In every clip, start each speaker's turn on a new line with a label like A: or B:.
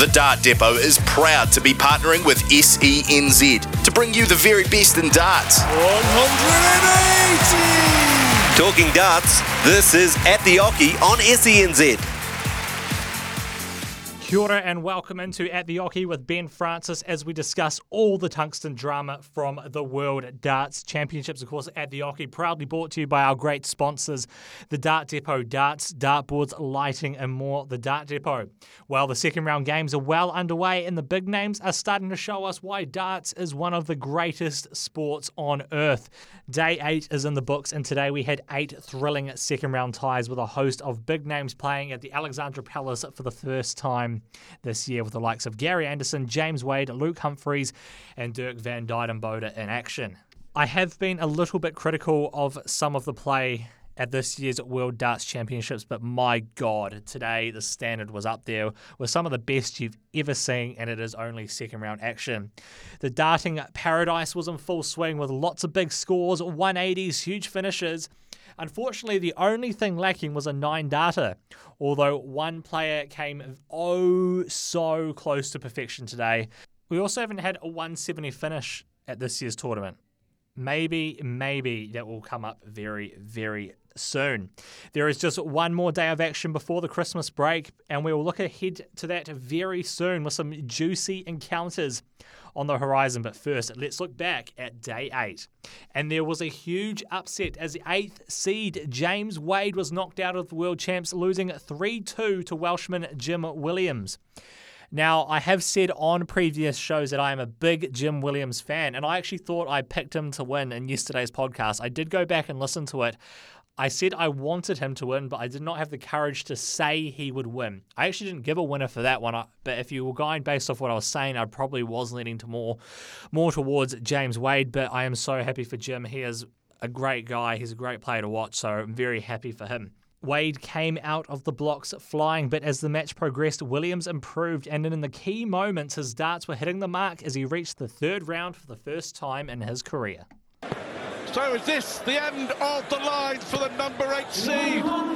A: The Dart Depot is proud to be partnering with SENZ to bring you the very best in darts.
B: 180!
A: Talking darts, this is At the Oche on SENZ.
B: Kia ora and welcome into At the Oche with Ben Francis as we discuss all the tungsten drama from the World Darts Championships. Of course, At the Oche proudly brought to you by our great sponsors, the Dart Depot Darts, Dartboards, Lighting and more. The Dart Depot. Well, the second round games are well underway and the big names are starting to show us why darts is one of the greatest sports on earth. Day eight is in the books and today we had eight thrilling second round ties with a host of big names playing at the Alexandra Palace for the first time this year with the likes of Gary Anderson, James Wade, Luke Humphries, and Dirk van Duijvenbode in action. I have been a little bit critical of some of the play at this year's World Darts Championships, but my God, today the standard was up there with some of the best you've ever seen, and it is only second round action. The darting paradise was in full swing with lots of big scores, 180s, huge finishes. Unfortunately, the only thing lacking was a nine darter, although one player came oh so close to perfection today. We also haven't had a 170 finish at this year's tournament. Maybe, maybe that will come up very, very soon. There is just one more day of action before the Christmas break, and we will look ahead to that very soon with some juicy encounters on the horizon. But first, let's look back at day eight. And there was a huge upset as the eighth seed James Wade was knocked out of the world champs, losing 3 2 to Welshman Jim Williams. Now, I have said on previous shows that I am a big Jim Williams fan, and I actually thought I picked him to win in yesterday's podcast. I did go back and listen to it. I said I wanted him to win, but I did not have the courage to say he would win. I actually didn't give a winner for that one, uh, but if you were going based off what I was saying, I probably was leaning to more, more towards James Wade. But I am so happy for Jim. He is a great guy. He's a great player to watch, so I'm very happy for him. Wade came out of the blocks flying, but as the match progressed, Williams improved, and in the key moments, his darts were hitting the mark as he reached the third round for the first time in his career.
C: So is this the end of the line for the number eight seed? 53%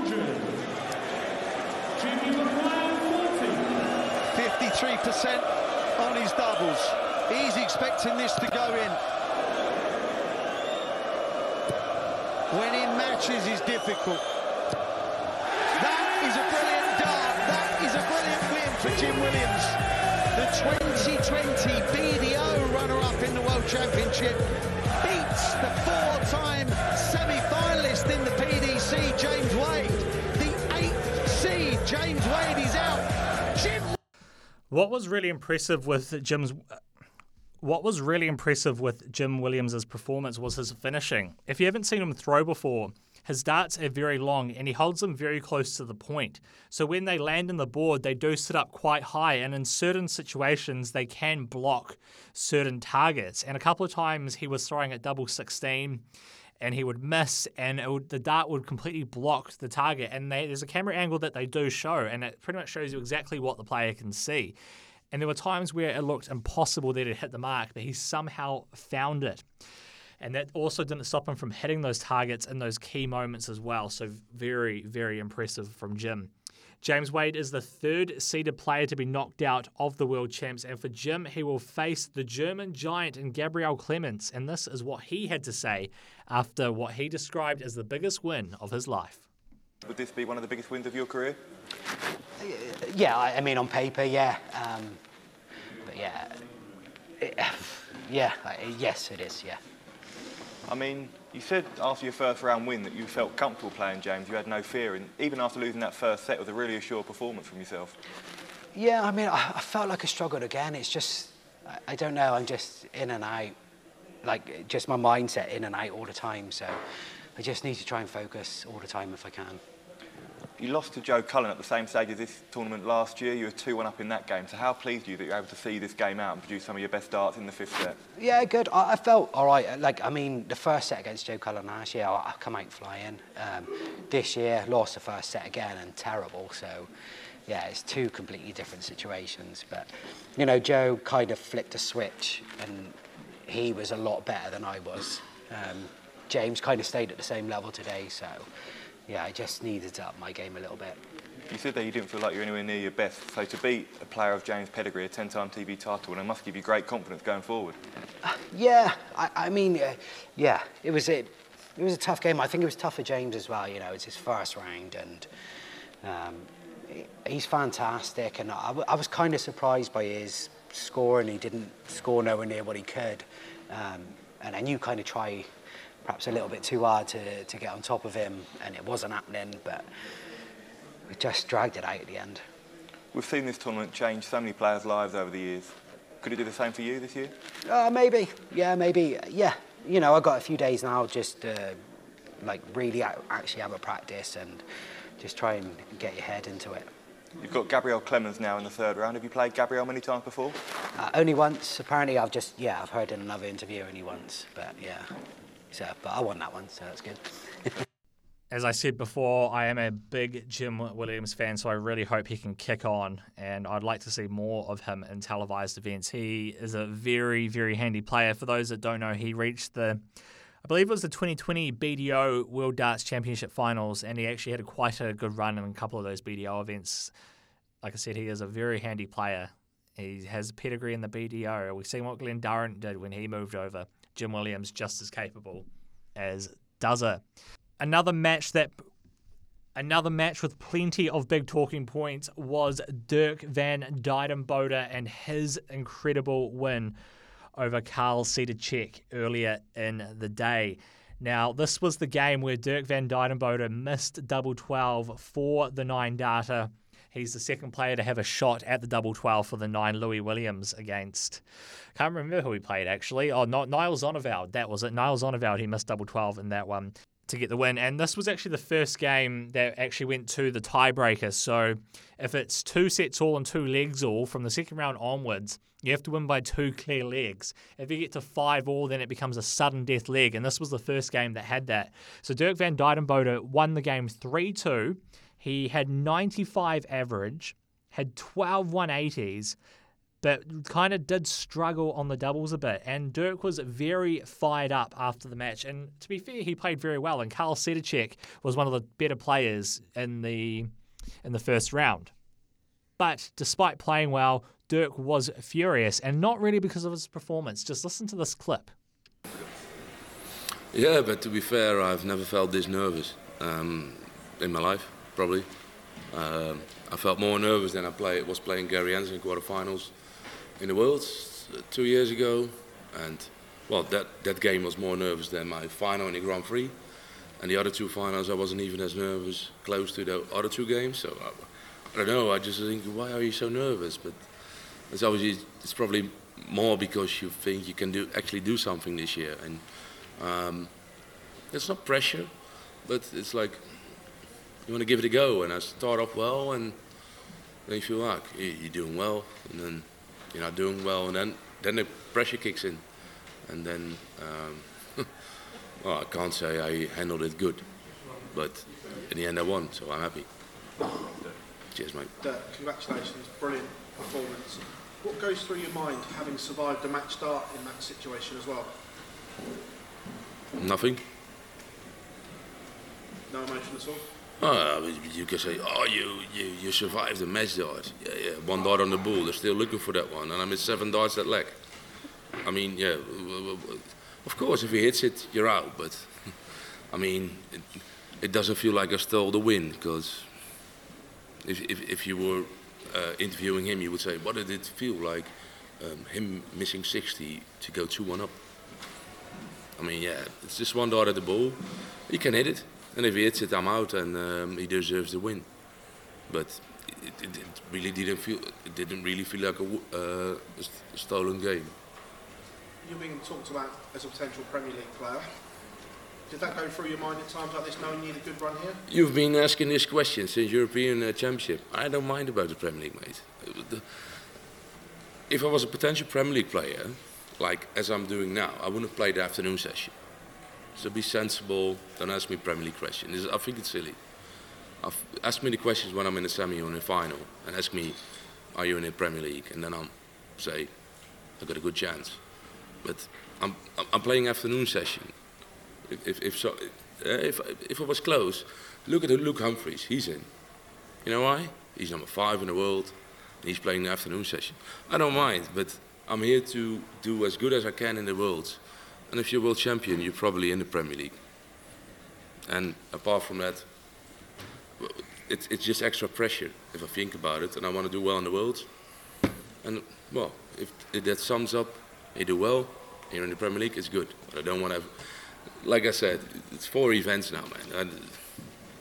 C: on his doubles. He's expecting this to go in. Winning matches is difficult. That is a brilliant dart. That is a brilliant win for Jim Williams. The 2020 BDO runner-up in the World Championship beats the four-time semi-finalist in the PDC, James Wade. The eighth seed, James Wade, is out. Jim.
B: What was really impressive with Jim's what was really impressive with Jim Williams' performance was his finishing. If you haven't seen him throw before, his darts are very long and he holds them very close to the point. So when they land in the board, they do sit up quite high, and in certain situations, they can block certain targets. And a couple of times he was throwing at double 16 and he would miss, and would, the dart would completely block the target. And they, there's a camera angle that they do show, and it pretty much shows you exactly what the player can see. And there were times where it looked impossible that it hit the mark, but he somehow found it. And that also didn't stop him from hitting those targets in those key moments as well. So, very, very impressive from Jim. James Wade is the third seeded player to be knocked out of the world champs. And for Jim, he will face the German giant in Gabriel Clemens. And this is what he had to say after what he described as the biggest win of his life.
D: Would this be one of the biggest wins of your career?
E: Yeah, I I mean, on paper, yeah. Um, but yeah, it, yeah, yes, it is, yeah.
D: I mean, you said after your first round win that you felt comfortable playing James, you had no fear, and even after losing that first set, it was a really assured performance from yourself.
E: Yeah, I mean, I, I felt like I struggled again. It's just, I, I don't know, I'm just in and out, like just my mindset in and out all the time. So I just need to try and focus all the time if I can.
D: You lost to Joe Cullen at the same stage as this tournament last year. You were 2 1 up in that game. So, how pleased are you that you're able to see this game out and produce some of your best darts in the fifth set?
E: Yeah, good. I, I felt all right. Like, I mean, the first set against Joe Cullen last year, I, I come out flying. Um, this year, lost the first set again and terrible. So, yeah, it's two completely different situations. But, you know, Joe kind of flipped a switch and he was a lot better than I was. Um, James kind of stayed at the same level today. So, yeah, I just needed to up my game a little bit.
D: You said that you didn't feel like you were anywhere near your best. So to beat a player of James' pedigree, a 10-time TV title, and it must give you great confidence going forward.
E: Uh, yeah, I, I mean, uh, yeah, it was it. It was a tough game. I think it was tough for James as well. You know, it's his first round, and um, he's fantastic. And I, I was kind of surprised by his score, and he didn't score nowhere near what he could. Um, and I knew kind of try perhaps a little bit too hard to, to get on top of him, and it wasn't happening, but we just dragged it out at the end.
D: We've seen this tournament change so many players' lives over the years. Could it do the same for you this year?
E: Uh, maybe, yeah, maybe, yeah. You know, I've got a few days now just to, like, really actually have a practice and just try and get your head into it.
D: You've got Gabriel Clemens now in the third round. Have you played Gabriel many times before?
E: Uh, only once. Apparently, I've just, yeah, I've heard in another interview only once, but yeah. So, but I won that one, so that's good.
B: As I said before, I am a big Jim Williams fan, so I really hope he can kick on, and I'd like to see more of him in televised events. He is a very, very handy player. For those that don't know, he reached the, I believe it was the 2020 BDO World Darts Championship finals, and he actually had a, quite a good run in a couple of those BDO events. Like I said, he is a very handy player. He has pedigree in the BDO. We've seen what Glen Durrant did when he moved over. Jim Williams just as capable as it. Another match that another match with plenty of big talking points was Dirk van Duijvenbode and his incredible win over Carl Sedlacek earlier in the day. Now, this was the game where Dirk van Duijvenbode missed double 12 for the nine darter He's the second player to have a shot at the double 12 for the nine Louis Williams against. Can't remember who he played actually. Oh, not Niall Zonneveld. That was it. Niall Zonneveld. He missed double 12 in that one to get the win. And this was actually the first game that actually went to the tiebreaker. So if it's two sets all and two legs all from the second round onwards, you have to win by two clear legs. If you get to five all, then it becomes a sudden death leg. And this was the first game that had that. So Dirk van Duijvenbode won the game 3 2. He had 95 average, had 12 180s, but kind of did struggle on the doubles a bit. And Dirk was very fired up after the match. And to be fair, he played very well. And Carl Sedlacek was one of the better players in the in the first round. But despite playing well, Dirk was furious, and not really because of his performance. Just listen to this clip.
F: Yeah, but to be fair, I've never felt this nervous um, in my life probably. Um, I felt more nervous than I play, was playing Gary Hansen in quarterfinals in the Worlds uh, two years ago, and well, that that game was more nervous than my final in the Grand Prix. And the other two finals, I wasn't even as nervous close to the other two games. So I, I don't know. I just think, why are you so nervous? But it's obviously it's probably more because you think you can do actually do something this year, and um, it's not pressure, but it's like you want to give it a go. And I start off well, and then you feel like you're doing well, and then you're not doing well, and then then the pressure kicks in, and then um, well, I can't say I handled it good, but in the end I won, so I'm happy. Cheers, mate.
G: congratulations, brilliant performance. What goes through your mind having survived a match start in that situation as well?
F: Nothing.
G: No emotion at all?
F: Oh, you can say, oh, you, you, you survived the match dart. Yeah, yeah, one dart on the ball. They're still looking for that one. And I missed seven darts that leg. I mean, yeah, of course, if he hits it, you're out. But, I mean, it, it doesn't feel like I stole the win because if, if, if you were uh, interviewing him, you would say, what did it feel like um, him missing 60 to go 2 1 up? I mean, yeah, it's just one dart at the ball. He can hit it. And if he hits it, I'm out, and um, he deserves the win. But it, it, it, really didn't feel. It didn't really feel like a, uh, stolen game.
G: You're being talked about as a potential Premier League player. Did that go through your mind at times like this, knowing you had a good run here?
F: You've been asking this question since European uh, Championship. I don't mind about the Premier League, mate. If I was a potential Premier League player, like as I'm doing now, I wouldn't have played the afternoon session. So be sensible. Don't ask me Premier League questions. I think it's silly. Ask me the questions when I'm in the semi or in the final, and ask me, "Are you in the Premier League?" And then I'll say, "I got a good chance." But I'm I'm playing afternoon session. If if, so, eh, if if it was close, look at Luke Humphries. He's in. You know why? He's number five in the world. And he's playing the afternoon session. I don't mind, but I'm here to do as good as I can in the world. And if you're world champion, you're probably in the Premier League. And apart from that, it's, it's just extra pressure if I think about it. And I want to do well in the world. And well, if, if that sums up, you do well here in the Premier League, it's good. But I don't want to. Have, Like I said, it's four events now, man.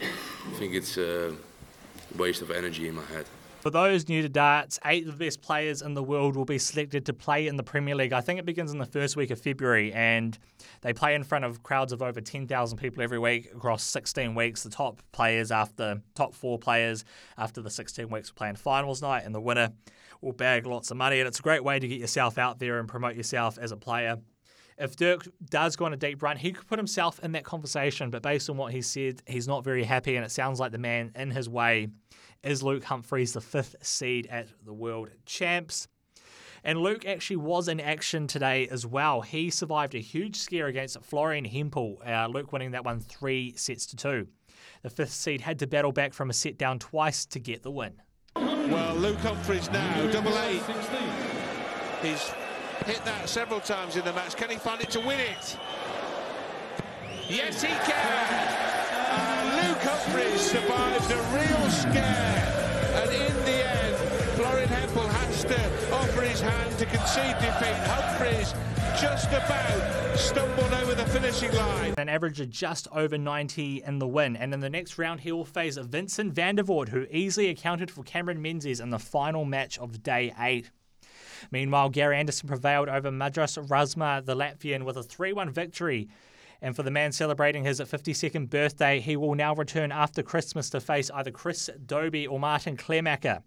F: I, I think it's a waste of energy in my head.
B: For those new to darts, eight of the best players in the world will be selected to play in the Premier League. I think it begins in the first week of February, and they play in front of crowds of over 10,000 people every week across 16 weeks. The top players after top four players after the 16 weeks will play in finals night, and the winner will bag lots of money. And it's a great way to get yourself out there and promote yourself as a player. If Dirk does go on a deep run, he could put himself in that conversation, but based on what he said, he's not very happy, and it sounds like the man in his way is Luke Humphries, the fifth seed at the World Champs. And Luke actually was in action today as well. He survived a huge scare against Florian Hempel, uh, Luke winning that one three sets to two. The fifth seed had to battle back from a set down twice to get the win.
C: Well, Luke Humphries now, double eight. He's hit that several times in the match. Can he find it to win it? Yes, he can. Luke Humphries survived a real scare. And in the end, Florian Hempel has to offer his hand to concede defeat. Humphries just about stumbled over the finishing line.
B: An average of just over 90 in the win. And in the next round, he will face Vincent van der Voort, who easily accounted for Cameron Menzies in the final match of day eight. Meanwhile, Gary Anderson prevailed over Madars Razma, the Latvian, with a 3 1 victory. And for the man celebrating his 52nd birthday, he will now return after Christmas to face either Chris Dobey or Martin Kleermaker.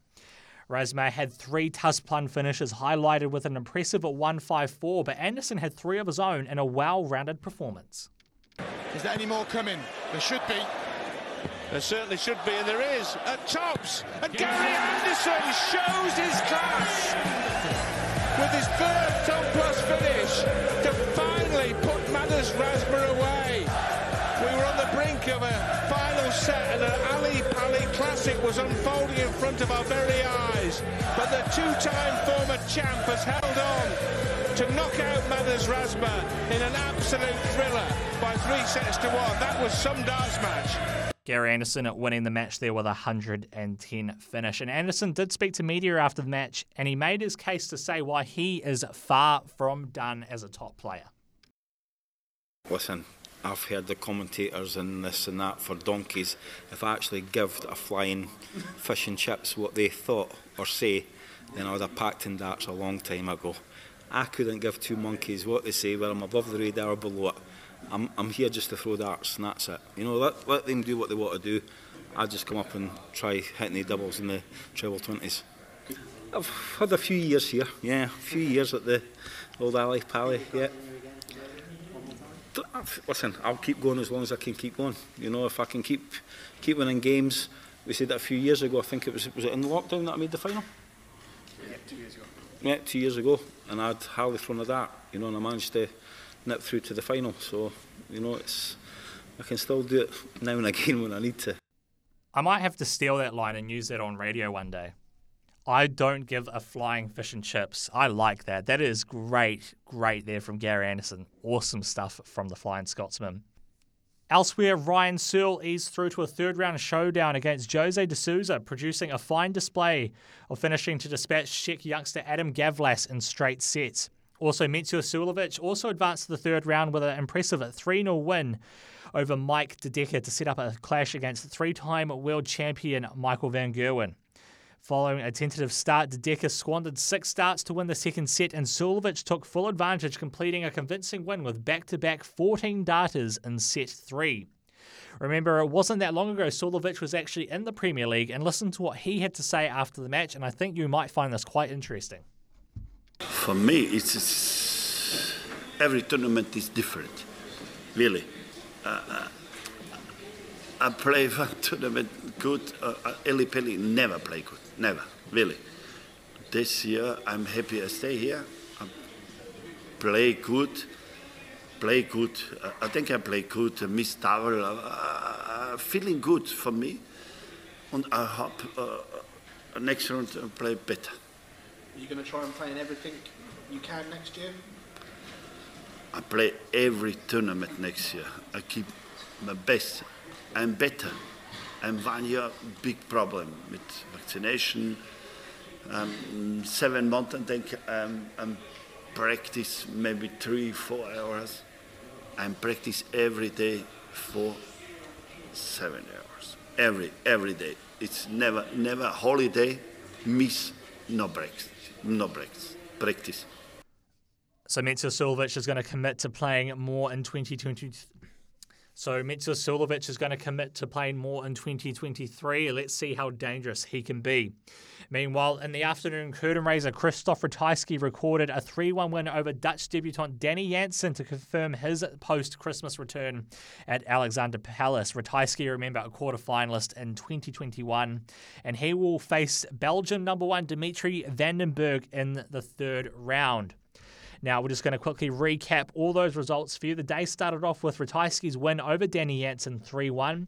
B: Razma had three tusk plunge finishes, highlighted with an impressive 154, but Anderson had three of his own in a well rounded performance.
C: Is there any more coming? There should be. There certainly should be, and there is at tops. And Gary Anderson shows his class with his third classic was unfolding in front of our very eyes. But the two-time former champ has held on to knock out Madars Razma in an absolute thriller by three sets to one. That was some darts match.
B: Gary Anderson winning the match there with a 110 finish. And Anderson did speak to media after the match and he made his case to say why he is far from done as a top player.
H: Listen, I've heard the commentators and this and that for donkeys. If I actually give a flying fish and chips what they thought or say, then I would have packed in darts a long time ago. I couldn't give two monkeys what they say, whether I'm above the radar or below it. I'm, I'm here just to throw darts and that's it. You know, let, let them do what they want to do. I just come up and try hitting the doubles in the treble 20s. I've had a few years here, yeah, a few years at the old Ali Pally, yeah listen, I'll keep going as long as I can keep going. You know, if I can keep keep winning games. We said that a few years ago. I think it was was it in the lockdown that I made the final.
G: Yeah, two years ago.
H: Yeah, two years ago, and I'd hardly thrown a dart. You know, and I managed to nip through to the final. So, you know, it's I can still do it now and again when I need to.
B: I might have to steal that line and use that on radio one day. I don't give a flying fish and chips. I like that. That is great, great there from Gary Anderson. Awesome stuff from the Flying Scotsman. Elsewhere, Ryan Searle eased through to a third round showdown against Jose de Sousa, producing a fine display of finishing to dispatch Czech youngster Adam Gavlas in straight sets. Also, Mensur Suljovic also advanced to the third round with an impressive 3 0 win over Mike De Decker to set up a clash against three time world champion Michael Van Gerwen. Following a tentative start, Decker squandered six starts to win the second set, and Suljovic took full advantage, completing a convincing win with back to back 14 darters in set three. Remember, it wasn't that long ago Suljovic was actually in the Premier League, and listen to what he had to say after the match, and I think you might find this quite interesting.
I: For me, it's every tournament is different, really. Uh, uh I play one tournament good. Uh, uh Eli Pelli never play good, never, really. This year, I'm happy I stay here. I play good play good. Uh, I think I play good. Uh, Miss Towel, uh, uh, feeling good for me. And I hope uh, next round I play better.
G: Are you going to try and play in everything you can next year?
I: I play every tournament next year. I keep my best. I'm better. And one year, big problem with vaccination. Um, seven months, I think um, practice maybe three, four hours. I practice every day for seven hours. Every every day. It's never never holiday, miss, no breaks, no breaks. Practice.
B: So Mensur Suljovic is going to commit to playing more in 2020, so Mensur Suljovic is going to commit to playing more in 2023. Let's see how dangerous he can be. Meanwhile, in the afternoon, curtain raiser Christoph Ratajski recorded a 3 1 win over Dutch debutant Danny Jansen to confirm his post Christmas return at Alexandra Palace. Ratajski, remember, a quarter finalist in 2021, and he will face Belgium number one Dimitri Van den in the third round. Now, we're just going to quickly recap all those results for you. The day started off with Ratajski's win over Danny Jansen 3 1.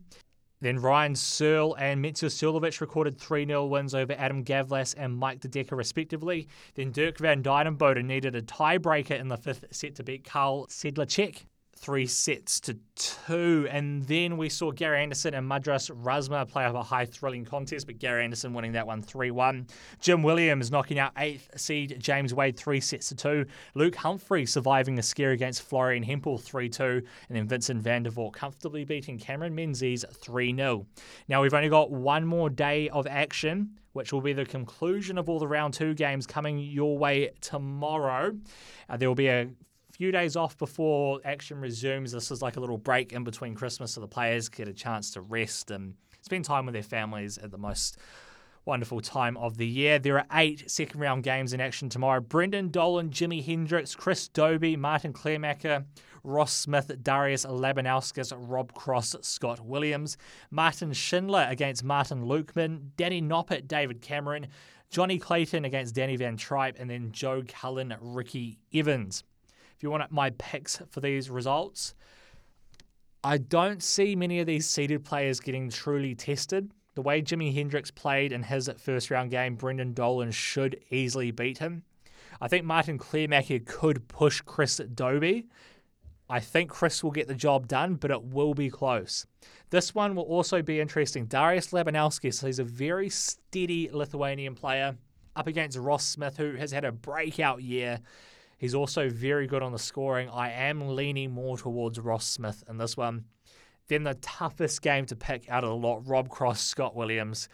B: Then Ryan Searle and Mensur Suljovic recorded 3 0 wins over Adam Gavlas and Mike De Decker, respectively. Then Dirk van Duijvenbode needed a tiebreaker in the fifth set to beat Carl Sedlacek three sets to two. And then we saw Gary Anderson and Madars Razma play up a high thrilling contest, but Gary Anderson winning that one 3 1. Jim Williams knocking out eighth seed James Wade three sets to two. Luke Humphrey surviving a scare against Florian Hempel 3 2. And then Vincent van der Voort comfortably beating Cameron Menzies 3 0. Now we've only got one more day of action which will be the conclusion of all the round two games coming your way tomorrow. Uh, there will be a few days off before action resumes. This is like a little break in between Christmas so the players get a chance to rest and spend time with their families at the most wonderful time of the year. There are eight second round games in action tomorrow. Brendan Dolan, Jimmy Hendriks, Chris Dobey, Martin Kleermaker, Ross Smith, Darius Labanauskas, Rob Cross, Scott Williams, Martin Schindler against Martin Lukeman, Danny Noppert, David Cameron, Johnny Clayton against Danny Van Trijp, and then Joe Cullen, Ricky Evans. If you want my picks for these results, I don't see many of these seeded players getting truly tested. The way Jimmy Hendriks played in his first round game, Brendan Dolan should easily beat him. I think Martin Kleermaker could push Chris Dobey. I think Chris will get the job done, but it will be close. This one will also be interesting. Darius Labanauskas, he's a very steady Lithuanian player up against Ross Smith, who has had a breakout year. He's also very good on the scoring. I am leaning more towards Ross Smith in this one. Then the toughest game to pick out of the lot Rob Cross, Scott Williams.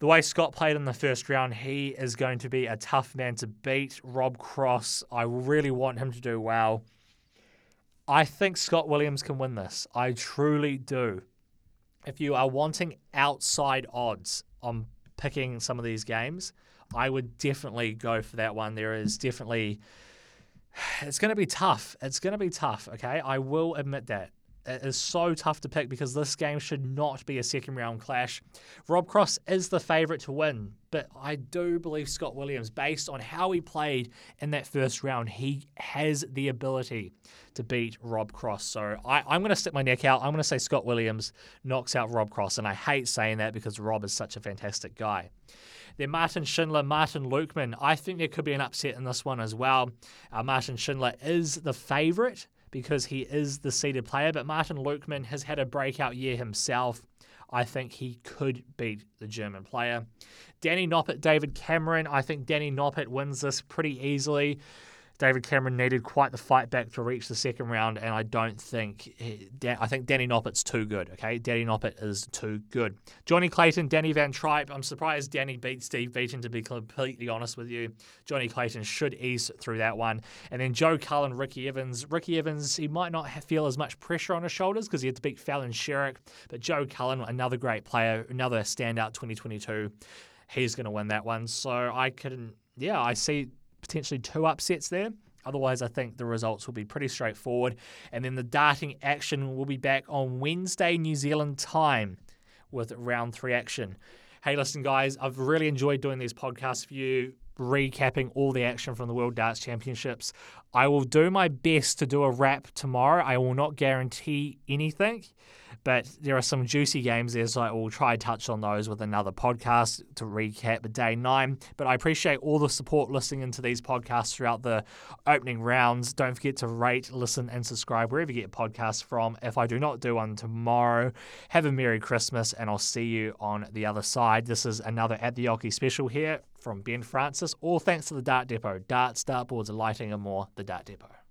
B: The way Scott played in the first round, he is going to be a tough man to beat. Rob Cross, I really want him to do well. I think Scott Williams can win this. I truly do. If you are wanting outside odds on picking some of these games, I would definitely go for that one. There is definitely it's going to be tough. It's going to be tough, okay? I will admit that. It is so tough to pick because this game should not be a second round clash. Rob Cross is the favourite to win, but I do believe Scott Williams, based on how he played in that first round, he has the ability to beat Rob Cross. So I, I'm going to stick my neck out. I'm going to say Scott Williams knocks out Rob Cross, and I hate saying that because Rob is such a fantastic guy. Then Martin Schindler, Martin Lukeman. I think there could be an upset in this one as well. Uh, Martin Schindler is the favourite because he is the seeded player, but Martin Lukeman has had a breakout year himself. I think he could beat the German player. Danny Noppert, David Cameron. I think Danny Noppert wins this pretty easily. David Cameron needed quite the fight back to reach the second round, and I don't think I think Danny Noppert's too good. Okay, Danny Noppett is too good. Johnny Clayton, Danny Van Trijp. I'm surprised Danny beat Steve Beaton. To be completely honest with you, Johnny Clayton should ease through that one. And then Joe Cullen, Ricky Evans. Ricky Evans, he might not feel as much pressure on his shoulders because he had to beat Fallon Sherrock, but Joe Cullen, another great player, another standout 2022. He's going to win that one. So I couldn't. Yeah, I see potentially two upsets there. Otherwise, I think the results will be pretty straightforward. And then the darting action will be back on Wednesday, New Zealand time, with round three action. Hey, listen, guys, I've really enjoyed doing these podcasts for you, recapping all the action from the World Darts Championships. I will do my best to do a wrap tomorrow. I will not guarantee anything. But there are some juicy games there, so I will try to touch on those with another podcast to recap day nine. But I appreciate all the support listening into these podcasts throughout the opening rounds. Don't forget to rate, listen, and subscribe wherever you get podcasts from. If I do not do one tomorrow, have a Merry Christmas, and I'll see you on the other side. This is another At the Oche special here from Ben Francis, all thanks to the Dart Depot. Darts, dartboards, lighting, and more. The Dart Depot.